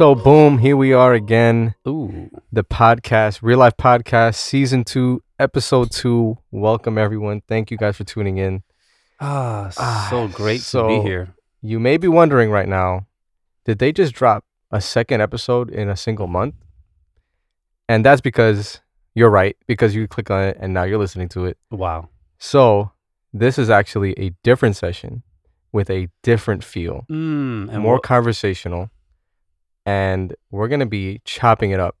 So boom, here we are again. Ooh. The podcast, Real Life Podcast, season two, episode two. Welcome everyone. Thank you guys for tuning in. Ah, Ah, so great to be here. You may be wondering right now, did they just drop a second episode in a single month? And that's because you're right, because you click on it and now you're listening to it. Wow. So this is actually a different session with a different feel. Mm, and more conversational, and we're gonna be chopping it up,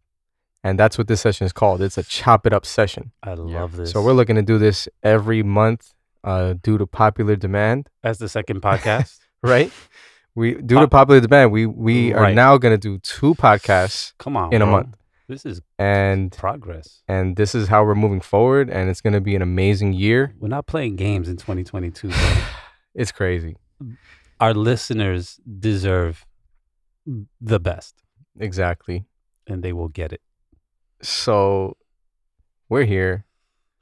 and that's what this session is called. It's a chop it up session. I love this. So we're looking to do this every month, uh, due to popular demand, as the second podcast. right? We due to popular demand, we we are Right. now gonna do two podcasts, Come on. In a bro. month. This is and progress. and this is how we're moving forward, and it's gonna be an amazing year. We're not playing games in 2022. Bro. It's crazy, Our listeners deserve the best, exactly. and they will get it. So we're here.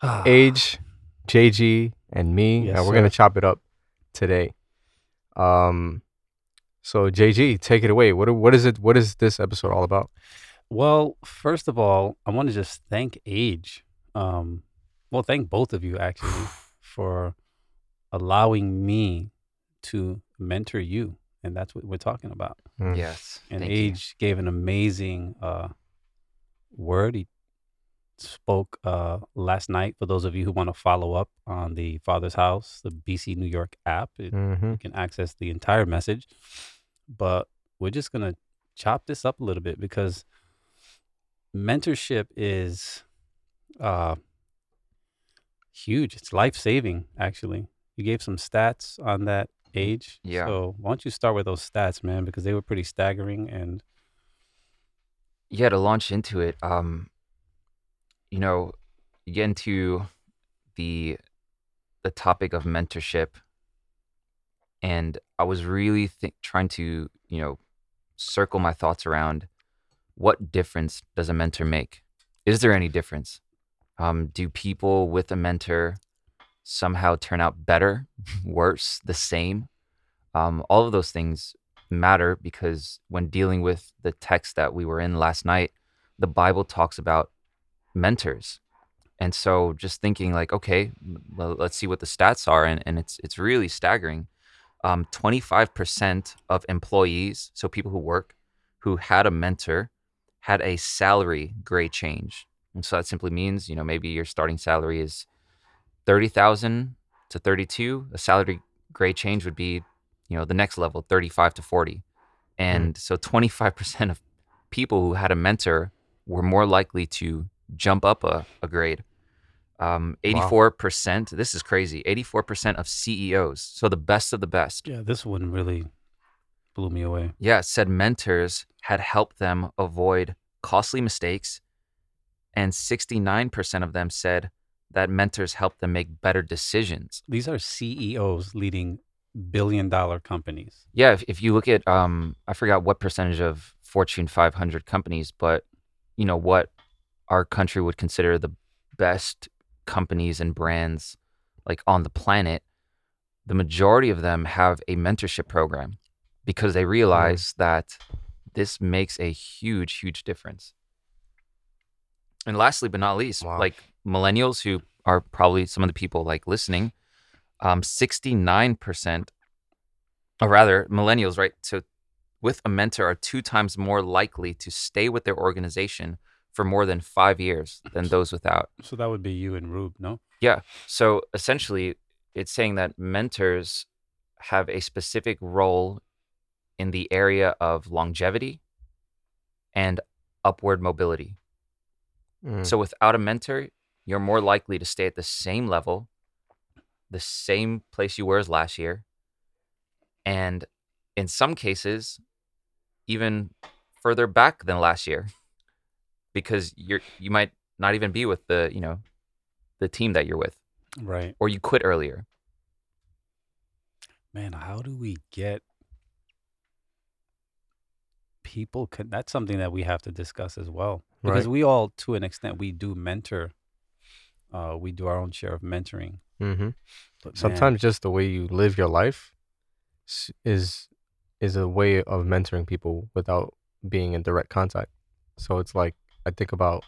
Age, JG, and me, Yes, and we're gonna chop it up today. Um, so JG, take it away. What what is it? What is this episode all about? Well, first of all, I want to just thank Age. Um, well, thank both of you actually for allowing me to mentor you, and that's what we're talking about. Mm. Yes. And thank you. Age gave an amazing uh, word. He spoke uh, last night. For those of you who want to follow up on the Father's House, the BC New York app, it, hmm you can access the entire message. But we're just gonna chop this up a little bit because mentorship is uh, huge. It's life saving, actually. You gave some stats on that Age. Yeah. So why don't you start with those stats, man? Because they were pretty staggering. And Yeah, to launch into it, um, you know, you get into the the topic of mentorship, and I was really think, trying to, you know, circle my thoughts around what difference does a mentor make? Is there any difference? Um, do people with a mentor somehow turn out better, worse, the same? Um, all of those things matter because when dealing with the text that we were in last night, the Bible talks about mentors. And so just thinking like, okay, well, let's see what the stats are. And, and it's, it's really staggering. Um, 25% of employees, so people who work, who had a mentor, had a salary grade change. And so that simply means, you know, maybe your starting salary is 30,000 to 32. A salary grade change would be, you know, the next level, 35 to 40. And so 25% of people who had a mentor were more likely to jump up a, a grade. Um, 84%, this is crazy, 84% of CEOs, so the best of the best, yeah, this one really blew me away. yeah, said mentors had helped them avoid costly mistakes. And 69% of them said that mentors help them make better decisions. These are CEOs leading billion dollar companies. Yeah, if, if you look at, um, I forgot what percentage of Fortune 500 companies, but you know what our country would consider the best companies and brands like on the planet, the majority of them have a mentorship program because they realize that this makes a huge, huge difference. And lastly, but not least, Wow. like millennials who are probably some of the people like listening, um, 69%, or rather, millennials, right? So with a mentor are two times more likely to stay with their organization for more than five years than those without. So that would be you and Rube, no? Yeah. So essentially, it's saying that mentors have a specific role in the area of longevity and upward mobility. Mm. So without a mentor, you're more likely to stay at the same level, the same place you were as last year, and in some cases, even further back than last year, because you're you might not even be with the you know the team that you're with, Right. or you quit earlier. Man, how do we get people con- that's something that we have to discuss as well. Because Right. we all to an extent we do mentor uh we do our own share of mentoring. hmm But man, Sometimes just the way you live your life is is a way of mentoring people without being in direct contact. So it's like I think about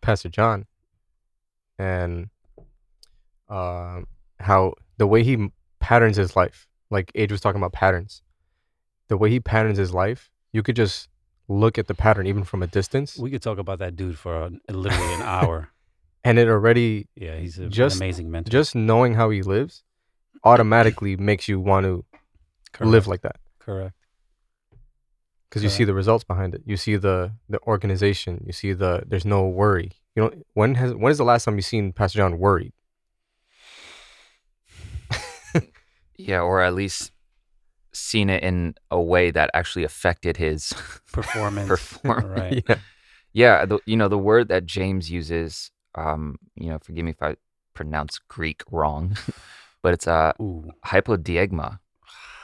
Pastor John and um how the way he patterns his life, like Age was talking about patterns, the way he patterns his life, you could just look at the pattern even from a distance, We could talk about that dude for an- literally an hour. and it already Yeah, he's a, Just- an amazing mentor. just knowing how he lives automatically makes you want to live like that correct. because you see the results behind it. You see the the organization. You see the there's no worry. You know when has when is the last time you seen Pastor John worried? Yeah, or at least seen it in a way that actually affected his Performance. performance. Right. Yeah. Yeah, the, you know the word that James uses. Um, you know, forgive me if I pronounce Greek wrong, but it's uh, Ooh. hypodiegma.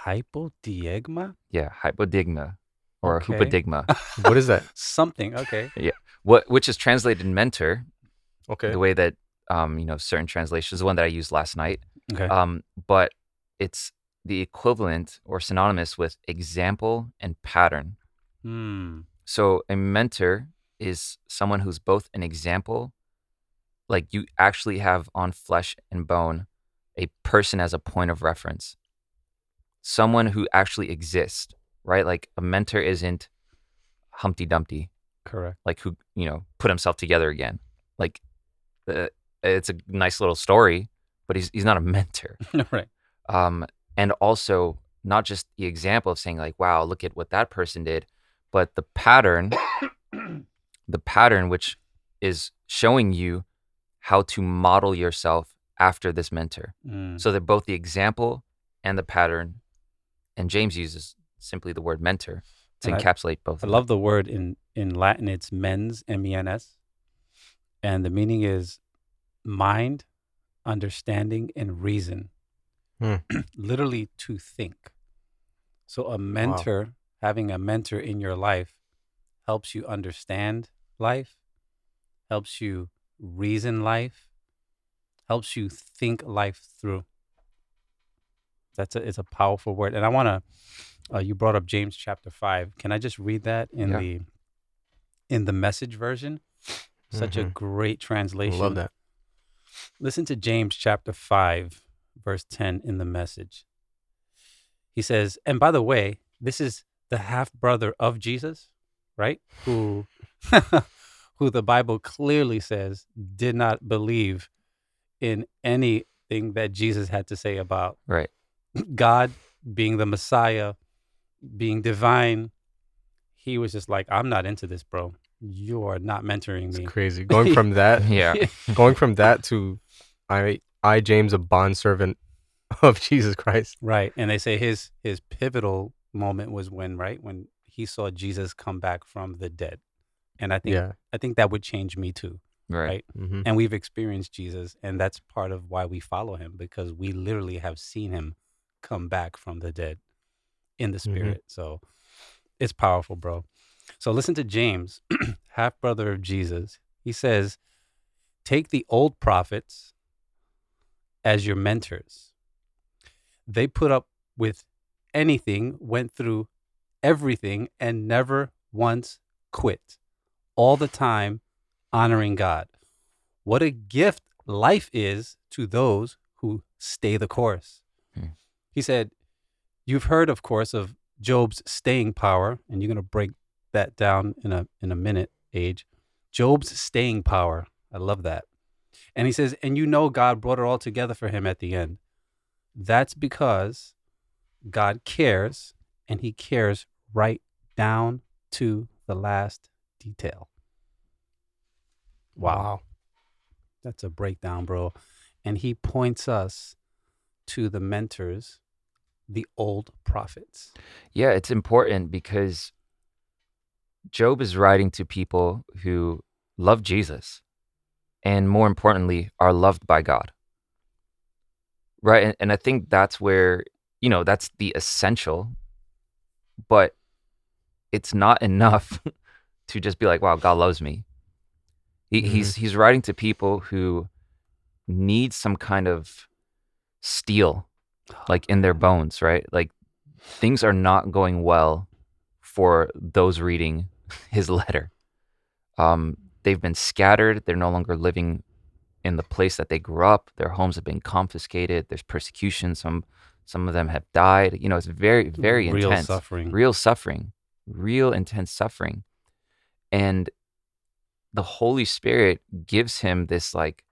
Hypodiegma? Yeah, hypodigma or Okay. hupodigma. What is that? Something. Okay. Yeah. What which is translated mentor. Okay. The way that um, you know certain translations, the one that I used last night. Okay. Um, but it's the equivalent or synonymous with example and pattern. Hmm. So a mentor is someone who's both an example, like you actually have on flesh and bone a person as a point of reference, someone who actually exists, right? Like a mentor isn't Humpty Dumpty, Correct. like who, you know, put himself together again. Like uh, it's a nice little story, but he's, he's not a mentor right. um, and also not just the example of saying like wow look at what that person did but the pattern the pattern which is showing you how to model yourself after this mentor Mm. so that both the example and the pattern and james uses simply the word mentor to And I- encapsulate both I love the word in in Latin. It's mens, M E N S, and the meaning is mind, understanding, and reason. Hmm. Literally to think. So a mentor, having a mentor in your life, helps you understand life, helps you reason life, helps you think life through. That's a it's a powerful word, and I want to. Uh, you brought up James chapter five. Can I just read that in Yeah. the in the message version? Such a Mhm. great translation. love that. Listen to James chapter 5, verse 10 in the message. He says, and by the way, this is the half brother of Jesus, right? Who who the Bible clearly says did not believe in anything that Jesus had to say about right God being the Messiah, being divine. He was just like, I'm not into this, bro. You are not mentoring It's me. crazy. Going from that, yeah going from that to I I James a bond servant of Jesus Christ. Right. And they say his his pivotal moment was when, right, when he saw Jesus come back from the dead. And I think Yeah. I think that would change me too. right, Right. hmm And we've experienced Jesus and that's part of why we follow him because we literally have seen him come back from the dead in the Mhm. spirit. So it's powerful, bro. So listen to James, half brother of Jesus. He says, "Take the old prophets as your mentors. They put up with anything, went through everything, and never once quit. All the time honoring God. What a gift life is to those who stay the course. Hmm. He said, You've heard, of course, of Job's staying power, and you're going to break that down in a, in a minute, Age. Job's staying power. I love that. And he says, And you know God brought it all together for him at the end. That's because God cares, and he cares right down to the last detail. Wow. That's a breakdown, bro. And he points us to the mentors, the old prophets. Yeah, it's important because Job is writing to people who love Jesus and more importantly are loved by God. Right? And, and I think that's where, you know, that's the essential, but it's not enough to just be like, wow, God loves me. He, He's he's writing to people who need some kind of steel like in their bones, right? Like things are not going well for those reading his letter. Um, they've been scattered. They're no longer living in the place that they grew up. Their homes have been confiscated. There's persecution. Some some of them have died. You know, it's very very Real intense suffering. real suffering, real intense suffering. And the Holy Spirit gives him this like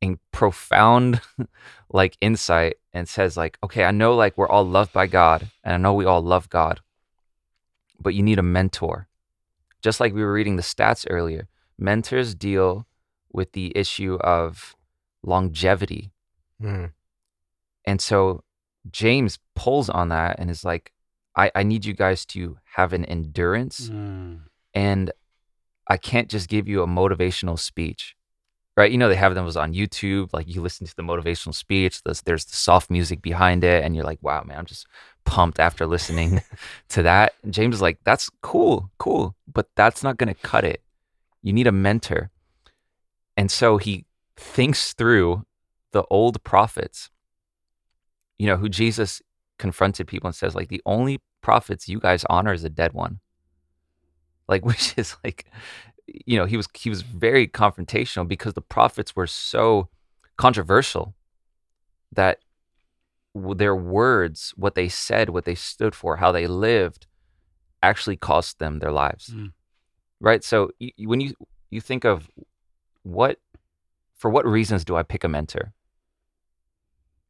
in profound like insight and says like, okay, I know like we're all loved by God and I know we all love God, but you need a mentor. Just like we were reading the stats earlier, mentors deal with the issue of longevity. Mm. And so James pulls on that and is like, I, I need you guys to have an endurance Mm. and I can't just give you a motivational speech. Right? You know, they have those on YouTube. Like you listen to the motivational speech, there's, there's the soft music behind it, and you're like, wow, man, I'm just pumped after listening to that. And James is like, that's cool, cool, but that's not going to cut it. You need a mentor. And so he thinks through the old prophets, you know, who Jesus confronted people and says, like, the only prophets you guys honor is a dead one like which is like you know he was he was very confrontational because the prophets were so controversial that their words what they said what they stood for how they lived actually cost them their lives Mm. Right so y- y- when you you think of what for what reasons do i pick a mentor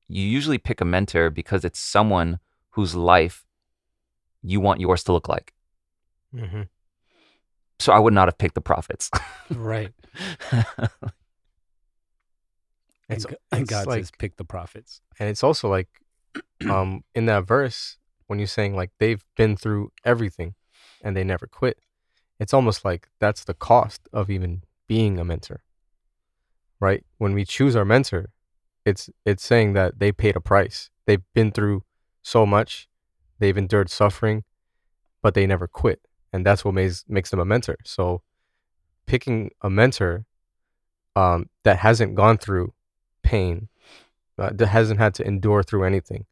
you usually pick a mentor because it's someone whose life you want yours to look like hmm so i would not have picked the prophets Right. And, It's- G- and God like- says, pick the prophets. And it's also like, um, in that verse when you're saying like they've been through everything, and they never quit. It's almost like that's the cost of even being a mentor, right? When we choose our mentor, it's it's saying that they paid a price. They've been through so much, they've endured suffering, but they never quit, and that's what makes makes them a mentor. So, picking a mentor um, that hasn't gone through pain, uh, that hasn't had to endure through anything,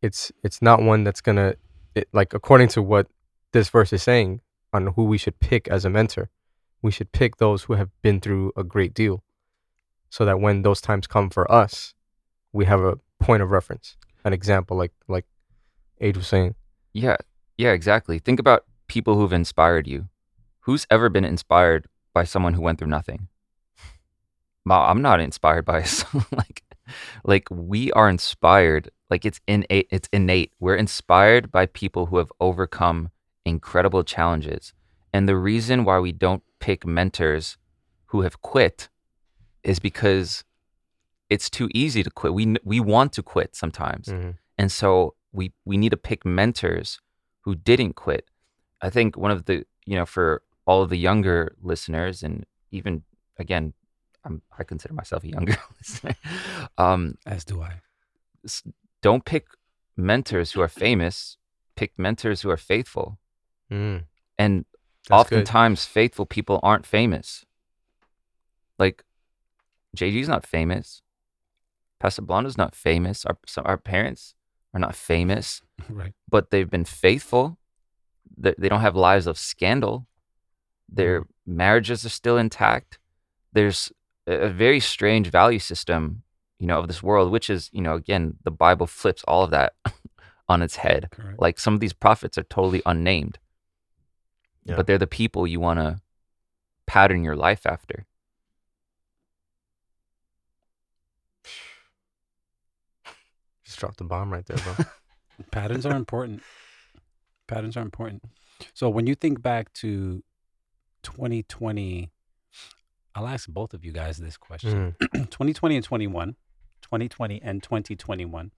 it's it's not one that's gonna it, like according to what this verse is saying on who we should pick as a mentor, we should pick those who have been through a great deal, so that when those times come for us, we have a point of reference, an example, like like Age was saying. Yeah, yeah, exactly. Think about people who've inspired you. Who's ever been inspired by someone who went through nothing? I'm not inspired by like like we are inspired like it's innate it's innate. We're inspired by people who have overcome incredible challenges. And the reason why we don't pick mentors who have quit is because it's too easy to quit. We we want to quit sometimes. Mhm. And so we we need to pick mentors who didn't quit. I think one of the you know for all of the younger listeners and even again I'm, I consider myself a younger listener. Um, As do I. don't pick mentors who are famous. Pick mentors who are faithful. Mm, And that's good. oftentimes, faithful people aren't famous. Like JG's not famous. Pastor Blondo's not famous. Our some, our parents are not famous. Right. but they've been faithful. They, they don't have lives of scandal. Their marriages are still intact. There's a, a very strange value system, you know, of this world, which is, you know, again, the Bible flips all of that on its head. Correct. Like some of these prophets are totally unnamed, Yeah. but they're the people you want to pattern your life after. Just dropped the bomb right there, bro. Patterns are important. Patterns are important. So when you think back to 2020, I'll ask both of you guys this question. Mm, 2020 and 21, 2020 and 2021.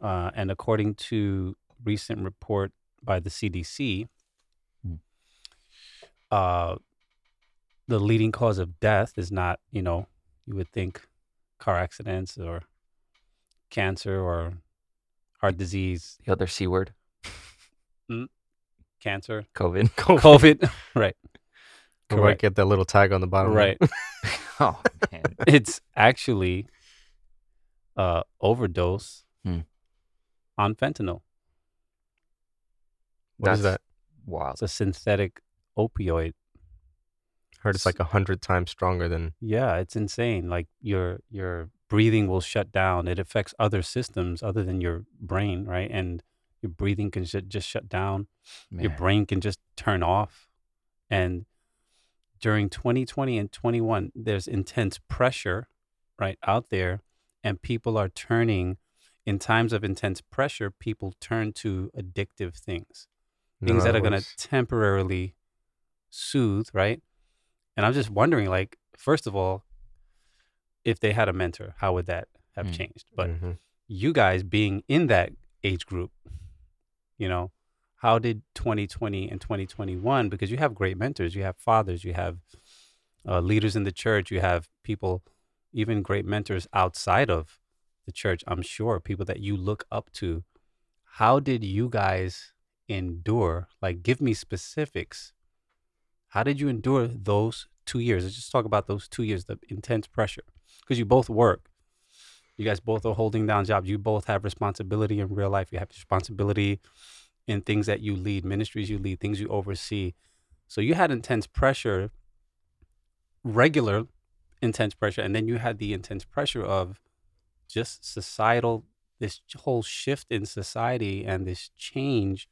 Uh, and according to recent report by the CDC. Uh, the leading cause of death is not, you know, you would think car accidents or cancer or heart disease, The other C word, cancer, COVID. COVID. right. we might Correct. get that little tag on the bottom. Right. oh, man. it's actually uh overdose Hmm. on fentanyl. What is That's- that? Wow. It's a synthetic opioid. Heard it's like a hundred times stronger than Yeah, it's insane. Like your your breathing will shut down. It affects other systems other than your brain, right? And your breathing can ju- just shut down. Your brain can just turn off. And during 2020 and 21, there's intense pressure, right, out there, and people are turning. In times of intense pressure, people turn to addictive things things that are going to temporarily soothe, right? And I'm just wondering, like, first of all, if they had a mentor, how would that have Mm. changed? But Mhm. you guys being in that age group, you know, how did 2020 and 2021? Because you have great mentors, you have fathers, you have uh, leaders in the church, you have people, even great mentors outside of the church. I'm sure people that you look up to. How did you guys endure? Like, give me specifics. How did you endure those two years? Let's just talk about those two years, the intense pressure, because you both work. You guys both are holding down jobs. You both have responsibility in real life. You have responsibility in things that you lead, ministries you lead, things you oversee. So you had intense pressure, regular intense pressure, and then you had the intense pressure of just societal, this whole shift in society and this change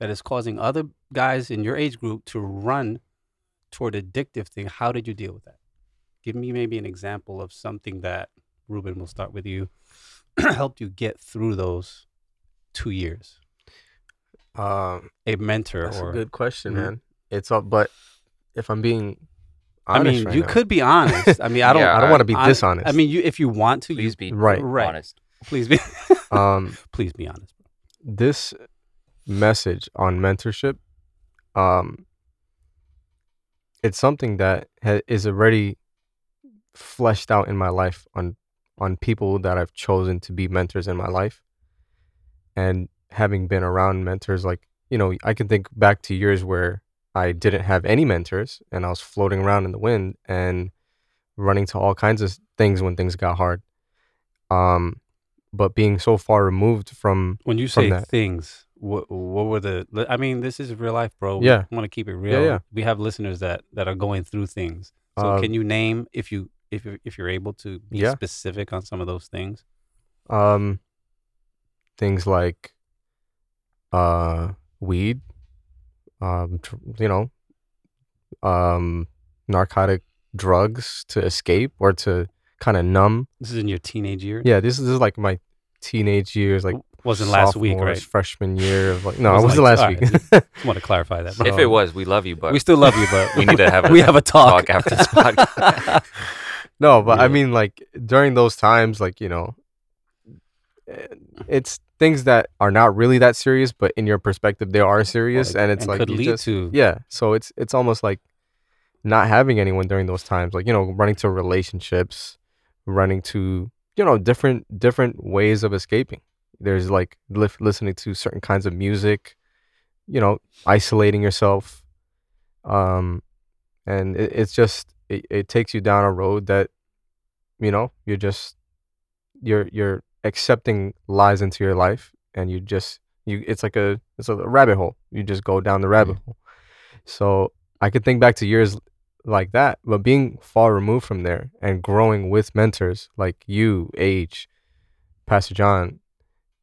that is causing other guys in your age group to run toward addictive thing. How did you deal with that? Give me maybe an example of something that Reuben will start with you helped you get through those two years. Um, A mentor that's or a good question, Mhm. man. It's all, but if I'm being I mean, right you now- could be honest. I mean, I don't. Yeah, I don't I- want to be hon- dishonest. I mean, you if you want to, Please you, be Right. Right. honest. please be, um, please be honest. this message on mentorship, um, it's something that ha- is already fleshed out in my life on on people that I've chosen to be mentors in my life, and having been around mentors, like you know, I can think back to years where I didn't have any mentors and I was floating around in the wind and running to all kinds of things when things got hard. Um, but being so far removed from When you say that. things, what what were the? I mean, this is real life, bro. Yeah. we want to keep it real. yeah. We have listeners that that are going through things. So Uh, can you name if you if you if you're able to be Yeah. specific on some of those things? um things like uh weed um tr- you know um narcotic drugs to escape or to kind of numb This is in your teenage years. yeah this is, this is like my teenage years like wasn't last week, sophomores, right? freshman year of like no Wasn't it wasn't like- last alright, week Just want to clarify that. if it was, we love you, but we still love you, but we need to have a we have a talk, talk after this podcast. no but i mean like during those times like you know eh, it's things that are not really that serious but in your perspective they are serious and it's like could lead just- to yeah so it's it's almost like not having anyone during those times like you know running to relationships running to you know different different ways of escaping there's like lif- listening to certain kinds of music you know isolating yourself um and it, it's just it, it takes you down a road that you know you're just you're you're accepting lies into your life and you just you it's like a it's a rabbit hole. You just go down the rabbit hole. So i could think back to years like that but being far removed from there and growing with mentors like you Age pastor john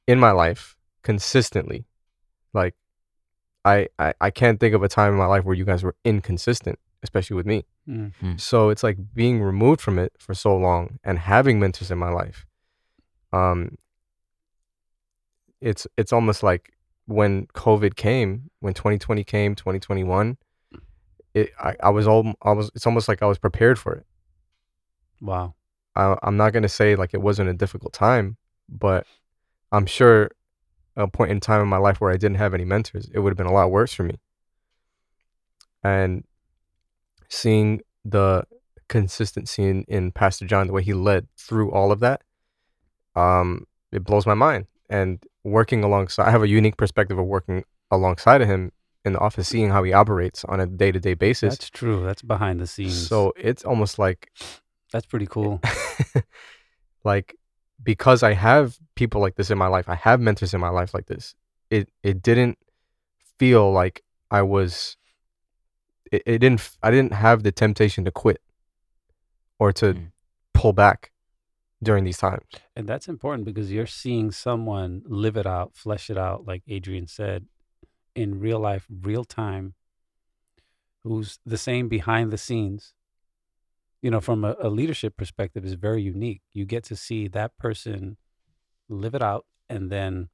in my life consistently like I, I i can't think of a time in my life where you guys were inconsistent especially with me Mm. so it's like being removed from it for so long and having mentors in my life um it's it's almost like when covid came when 2020 came 2021 it i, I was all i was it's almost like i was prepared for it wow. I, i'm not going to say like it wasn't a difficult time but i'm sure a point in time in my life where i didn't have any mentors it would have been a lot worse for me and seeing the consistency in, in pastor john the way he led through all of that um it blows my mind and working alongside i have a unique perspective of working alongside of him in the office seeing how he operates on a day-to-day basis That's true. That's behind the scenes. so it's almost like that's pretty cool. like because I have people like this in my life, I have mentors in my life like this. It it didn't feel like I was it, it didn't I didn't have the temptation to quit or to Mm. pull back during these times. And that's important because you're seeing someone live it out, flesh it out, like Adrian said, in real life, real time, who's the same behind the scenes. You know, from a, a leadership perspective, is very unique. You get to see that person live it out and then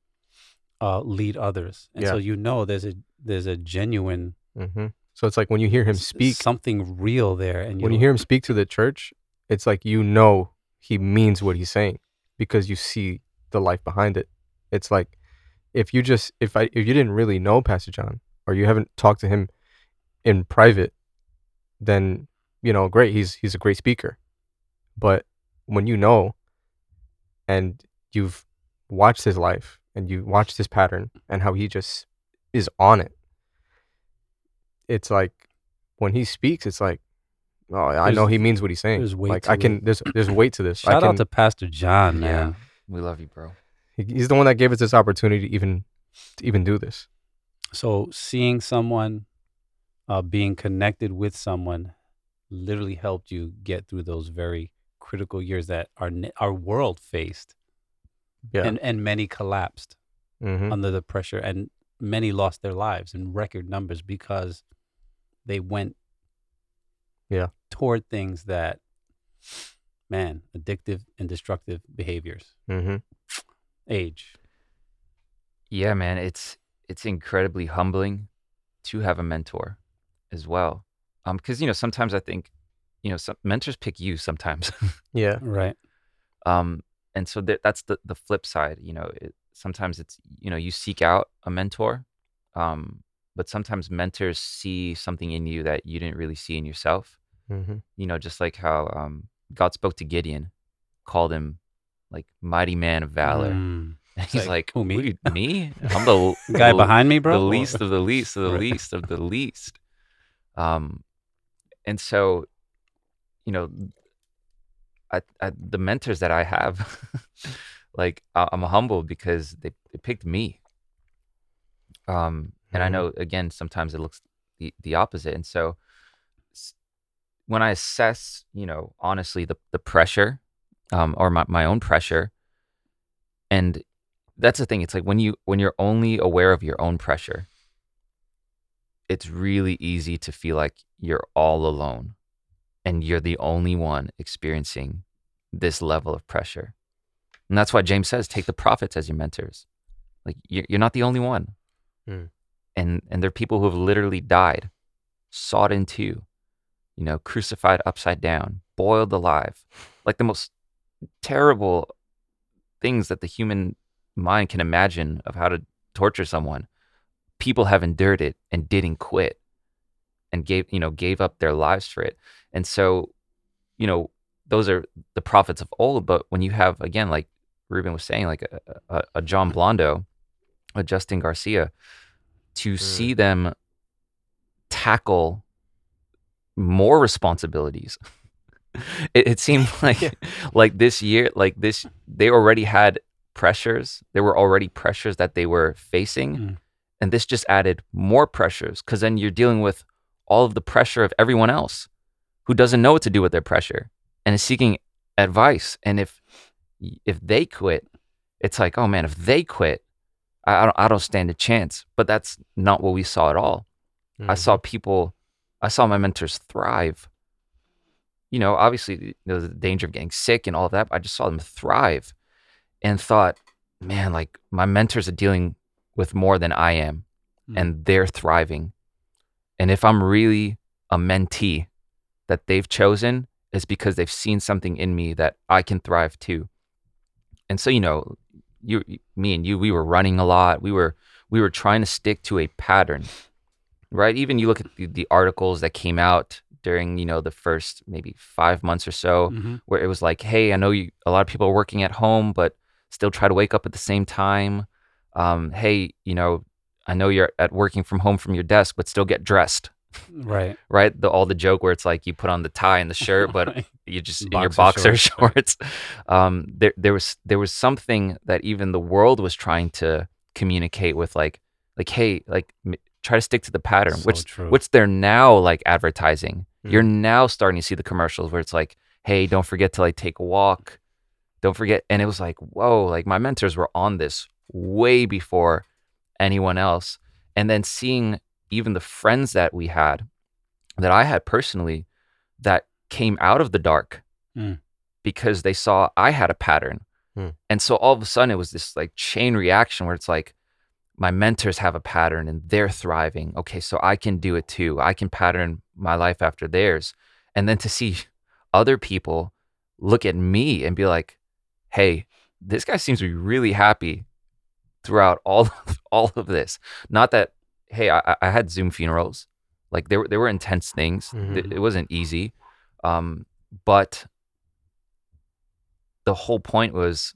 uh, lead others, and so you know there's a there's a genuine hmm So it's like when you hear him speak, something real there, and when you hear him speak to the church, it's like you know he means what he's saying because you see the life behind it. It's like if you just if I if you didn't really know Pastor John or you haven't talked to him in private, then you know, great, he's he's a great speaker. But when you know and you've watched his life and you watched his pattern and how he just is on it, it's like when he speaks, it's like, oh, I know There's- he means what he's saying. there's weight like to I can, it. there's there's weight to this. I shout can, out to Pastor John, Yeah. man. We love you, bro. he- he's the one that gave us this opportunity to even to even do this. So seeing someone, uh, being connected with someone, literally helped you get through those very critical years that our our world faced, Yeah. and and many collapsed hmm under the pressure, and many lost their lives in record numbers because they went, Yeah. toward things that, man, addictive and destructive behaviors. hmm Age, Yeah, man, it's it's incredibly humbling to have a mentor as well. Um, because you know sometimes I think, you know, some mentors pick you sometimes. Yeah. right? um, and so that that's the the flip side. You know, it, sometimes it's you know you seek out a mentor, um, but sometimes mentors see something in you that you didn't really see in yourself. hmm You know, just like how um, God spoke to Gideon, called him like mighty man of valor. Mm. And he's like, like, "Who, me?" "What you- me? I'm the The guy the- behind me, bro. the least of the least of the Right. least of the least. Um, and so, you know, I, I the mentors that I have, like I- I'm humble because they, they picked me. Um, and I Mhm. know again sometimes it looks the the opposite, and so when I assess, you know, honestly the the pressure, um, or my my own pressure, and that's the thing. It's like when you when you're only aware of your own pressure, it's really easy to feel like you're all alone and you're the only one experiencing this level of pressure. And that's why James says, take the prophets as your mentors. Like you're, you're not the only one. Mm. And and they're people who have literally died, sawed in two, you know, crucified upside down, boiled alive, like the most terrible things that the human mind can imagine of how to torture someone. People have endured it and didn't quit and gave, you know, gave up their lives for it. And so, you know, those are the prophets of old. But when you have, again, like Reuben was saying, like a, a, a John Blondo, a Justin Garcia, to see them tackle more responsibilities. it, it seemed like like this year, like this, they already had pressures. There were already pressures that they were facing. Mm. And this just added more pressures because then you're dealing with all of the pressure of everyone else who doesn't know what to do with their pressure and is seeking advice. And if if they quit, it's like, oh man, if they quit, I, I don't I don't stand a chance. But that's not what we saw at all. I saw mm-hmm. people, I saw my mentors thrive. You know, obviously there was the danger of getting sick and all of that. But I just saw them thrive, and thought, man, like my mentors are dealing with more than I am, Mm. and they're thriving. And if I'm really a mentee that they've chosen, is because they've seen something in me that I can thrive too. And so, you know, you, me and you, we were running a lot. We were, we were trying to stick to a pattern, right? Even you look at the, the articles that came out during, you know, the first maybe five months or so, Mhm. where it was like, hey, I know you, a lot of people are working at home, but still try to wake up at the same time. Um, hey, you know, I know you're at working from home from your desk, but still get dressed, Right. right? The all the joke where it's like you put on the tie and the shirt, but you just in your Boxer boxer shorts, shorts. Um, there there was there was something that even the world was trying to communicate with, like like hey, like m- try to stick to the pattern, So which true. which they're now like advertising. You're Mm. now starting to see the commercials where it's like, hey, don't forget to like take a walk. Don't forget. And it was like, whoa, like my mentors were on this way before anyone else. And then seeing even the friends that we had, that I had personally, that came out of the dark Mm. because they saw I had a pattern. Mm. And so all of a sudden it was this like chain reaction where it's like, my mentors have a pattern and they're thriving. Okay, so I can do it too. I can pattern my life after theirs. And then to see other people look at me and be like, hey, this guy seems to be really happy throughout all of, all of this. Not that, hey, I, I- I had Zoom funerals. Like there, were- there were intense things. Th- Mhm. It wasn't easy. Um, but the whole point was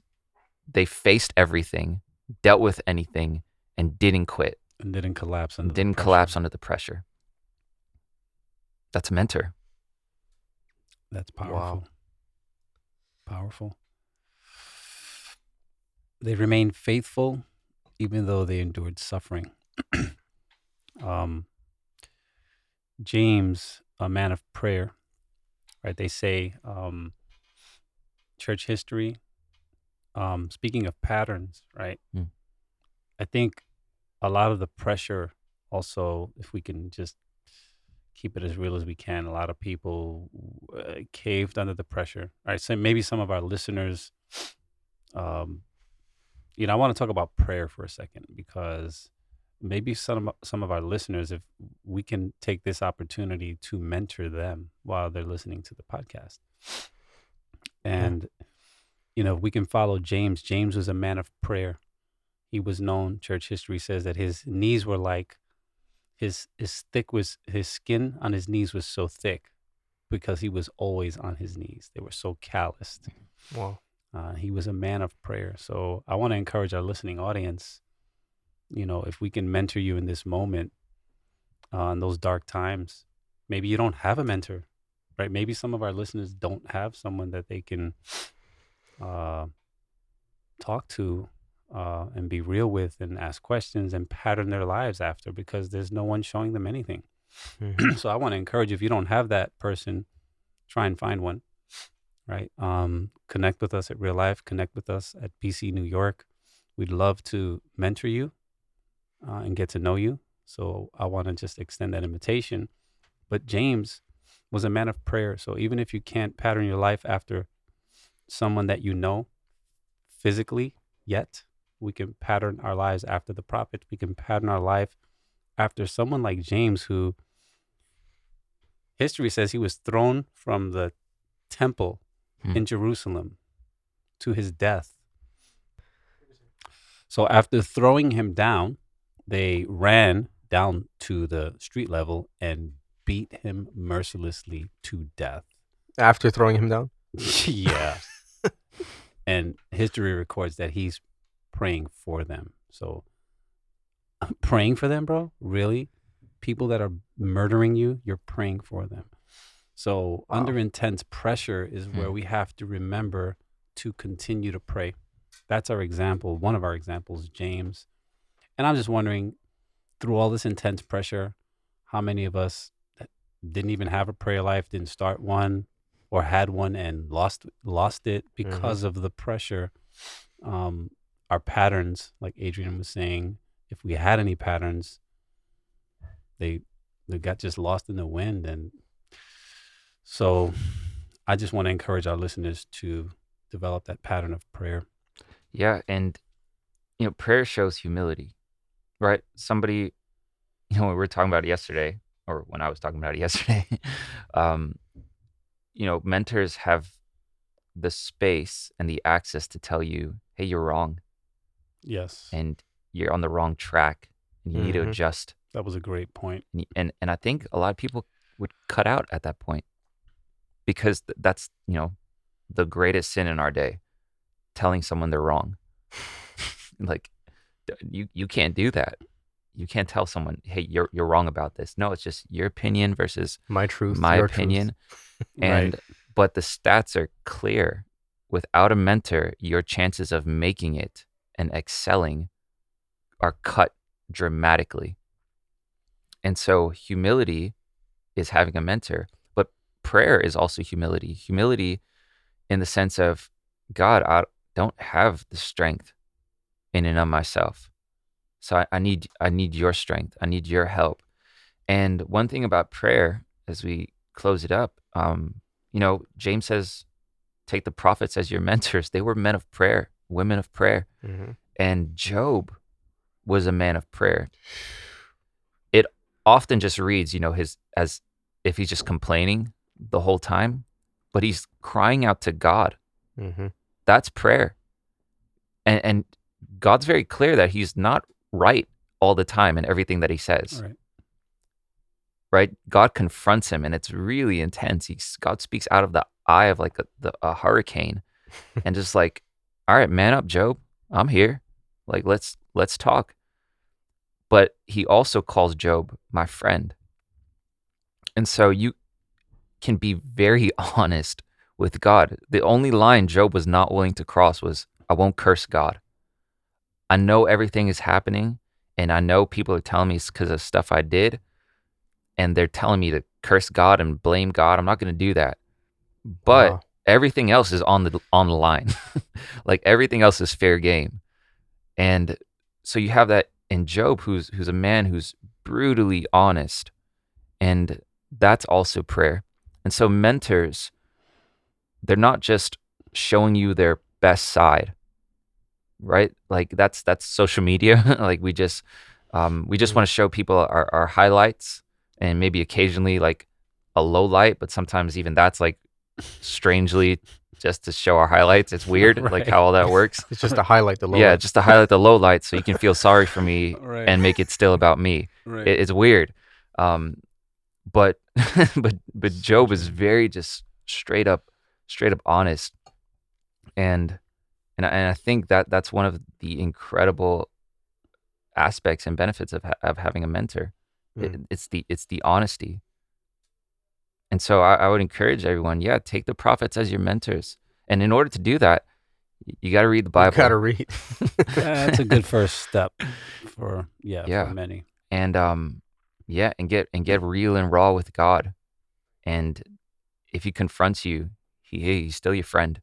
they faced everything, dealt with anything, and didn't quit and didn't collapse under the didn't pressure. collapse under the pressure. That's a mentor. That's Wow. powerful. Powerful. They remained faithful even though they endured suffering. um, James, a man of prayer, right? They say um, church history. Um, speaking of patterns, right? Hmm. I think a lot of the pressure also, if we can just keep it as real as we can. A lot of people uh, caved under the pressure. All right, so maybe some of our listeners, um, you know, I want to talk about prayer for a second because maybe some of, some of our listeners, if we can take this opportunity to mentor them while they're listening to the podcast, and you know, we can follow James. James was a man of prayer. He was known. Church history says that his knees were like his his thick was his skin on his knees was so thick because he was always on his knees. They were so calloused. Wow. Uh, he was a man of prayer. So I want to encourage our listening audience. You know, if we can mentor you in this moment, uh, in those dark times, maybe you don't have a mentor, right? Maybe some of our listeners don't have someone that they can uh, talk to uh, and be real with and ask questions and pattern their lives after because there's no one showing them anything. Mhm. so I want to encourage you, if you don't have that person, try and find one, right? Um, connect with us at Real Life, connect with us at BC New York. We'd love to mentor you uh, and get to know you. So I want to just extend that invitation. But James was a man of prayer. So even if you can't pattern your life after someone that you know physically yet, we can pattern our lives after the prophet. We can pattern our life after someone like James, who history says he was thrown from the temple Hmm. in Jerusalem to his death. So after throwing him down, they ran down to the street level and beat him mercilessly to death. After throwing him down. yeah. and history records that he's praying for them. So praying for them, bro? Really? People that are murdering you, you're praying for them. So Wow. under intense pressure is where Hmm. we have to remember to continue to pray. That's our example. One of our examples, James. And I'm just wondering, through all this intense pressure, how many of us that didn't even have a prayer life, didn't start one, or had one and lost lost it because of the pressure. Um, our patterns, like Adrian was saying, if we had any patterns, they they got just lost in the wind. And so, I just want to encourage our listeners to develop that pattern of prayer. Yeah, and you know, prayer shows humility, right? Somebody, you know, we were talking about it yesterday, or when I was talking about it yesterday. um, you know, mentors have the space and the access to tell you, "Hey, you're wrong, Yes, and you're on the wrong track, and you need to Mhm. adjust." that was a great point. And, and and I think a lot of people would cut out at that point because th- that's you know the greatest sin in our day, telling someone they're wrong. like you you can't do that. You can't tell someone, "Hey, you're you're wrong about this." No, it's just your opinion versus My truth. my your truth. opinion. Right. And but the stats are clear. Without a mentor, your chances of making it and excelling are cut dramatically. And so humility is having a mentor, prayer is also humility. Humility in the sense of God, I don't have the strength in and of myself. So I, I need I need your strength. I need your help. And one thing about prayer, as we close it up, um, you know, James says, take the prophets as your mentors. They were men of prayer, women of prayer. Mm-hmm. And Job was a man of prayer. It often just reads, you know, his as if he's just complaining the whole time, but he's crying out to God. Mm-hmm. That's prayer. And and God's very clear that he's not right all the time in everything that he says. Right. Right? God confronts him and it's really intense. He's, God speaks out of the eye of like a, the, a hurricane and just like, all right, man up, Job. I'm here. Like let's let's talk. But he also calls Job my friend. And so you can be very honest with God. The only line Job was not willing to cross was, I won't curse God. I know everything is happening, and I know people are telling me it's because of stuff I did, and they're telling me to curse God and blame God. I'm not going to do that. But Wow. everything else is on the on the line. like everything else is fair game. And so you have that in Job who's who's a man who's brutally honest. And that's also prayer. And so mentors they're not just showing you their best side. Right? Like that's that's social media. like we just um, we just Mhm. want to show people our, our highlights and maybe occasionally like a low light, but sometimes even that's like strangely just to show our highlights. It's weird, like how all that works. It's just to highlight the low. yeah, light. just to highlight the low light, so you can feel sorry for me Right. and make it still about me. right. It, it's weird. Um, but but but Job is very just straight up straight up honest, and and I, and I think that that's one of the incredible aspects and benefits of ha- of having a mentor. It- Mm. it's the it's the honesty. And so I, I would encourage everyone, yeah, take the prophets as your mentors. And in order to do that, you got to read the Bible. You gotta read. That's a good first step for yeah, Yeah. for many. and um yeah and get and get real and raw with god. And if he confronts you he hey, he's still your friend.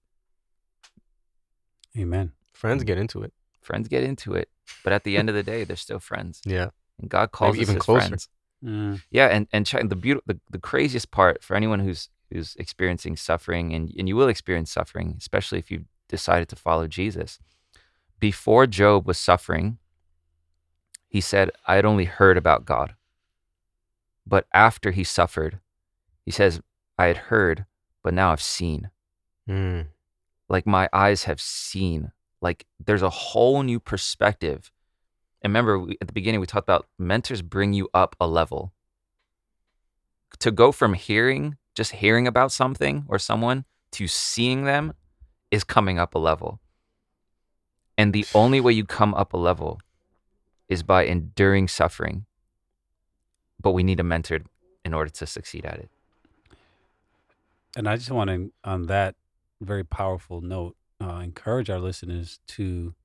Amen. Friends get into it. friends get into it but at the end of the day they're still friends. Yeah. and god calls Maybe us even his closer. friends. Mm, yeah and and the beautiful the, the craziest part for anyone who's who's experiencing suffering and and you will experience suffering especially if you've decided to follow jesus. Before job was suffering he said i had only heard about god but after he suffered he says i had heard but now i've seen. Mm. like my eyes have seen. Like there's a whole new perspective. And remember we, at the beginning we talked about mentors bring you up a level. To go from hearing just hearing about something or someone to seeing them is coming up a level. And the only way you come up a level is by enduring suffering but we need a mentor in order to succeed at it And I just want to, on that very powerful note, uh, encourage our listeners to,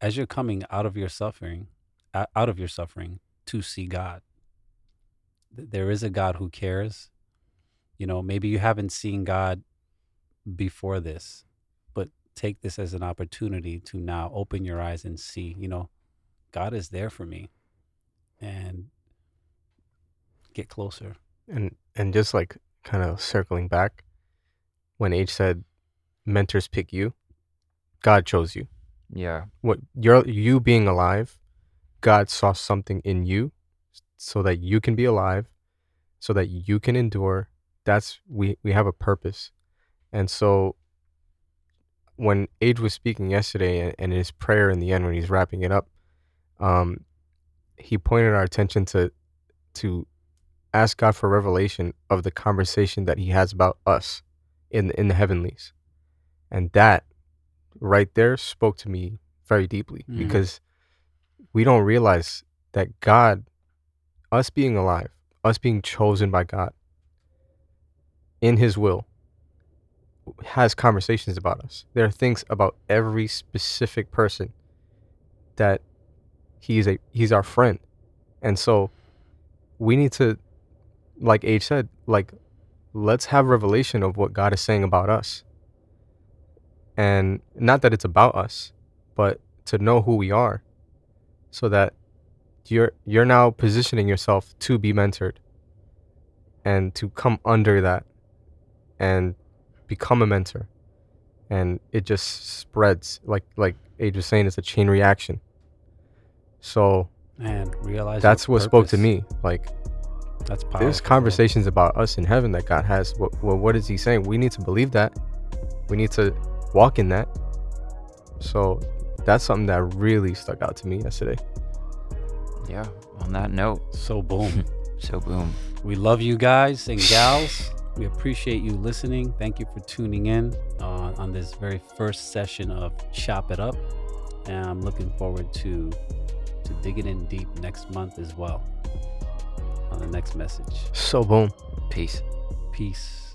as you're coming out of your suffering, out of your suffering, to see God. Th- There is a God who cares. You know, maybe you haven't seen God before this, but take this as an opportunity to now open your eyes and see, you know, God is there for me and get closer. And and just like kind of circling back, when Age said, "Mentors pick you," God chose you. yeah What you're you being alive, God saw something in you, so that you can be alive, so that you can endure. That's we we have a purpose, and so when Age was speaking yesterday, and, and his prayer in the end when he's wrapping it up, um, he pointed our attention to to ask God for revelation of the conversation that He has about us in in the heavenlies, and that right there spoke to me very deeply Mhm. because we don't realize that God, us being alive, us being chosen by God in His will, has conversations about us. There are things about every specific person that He's a He's our friend, and so we need to, like Age said, like let's have revelation of what God is saying about us. And not that it's about us, but to know who we are so that you're you're now positioning yourself to be mentored and to come under that and become a mentor. And it just spreads like like age was saying it's a chain reaction. So And realize that's what spoke to me like That's powerful. there's bro. conversations about us in heaven that god has what, well what is he saying we need to believe that we need to walk in that so that's something that really stuck out to me yesterday Yeah. On that note, So boom. so boom. We love you guys and gals. We appreciate you listening. Thank you for tuning in uh, on this very first session of Chop It Up. And I'm looking forward to to digging in deep next month as well on the next message. so boom Peace. Peace.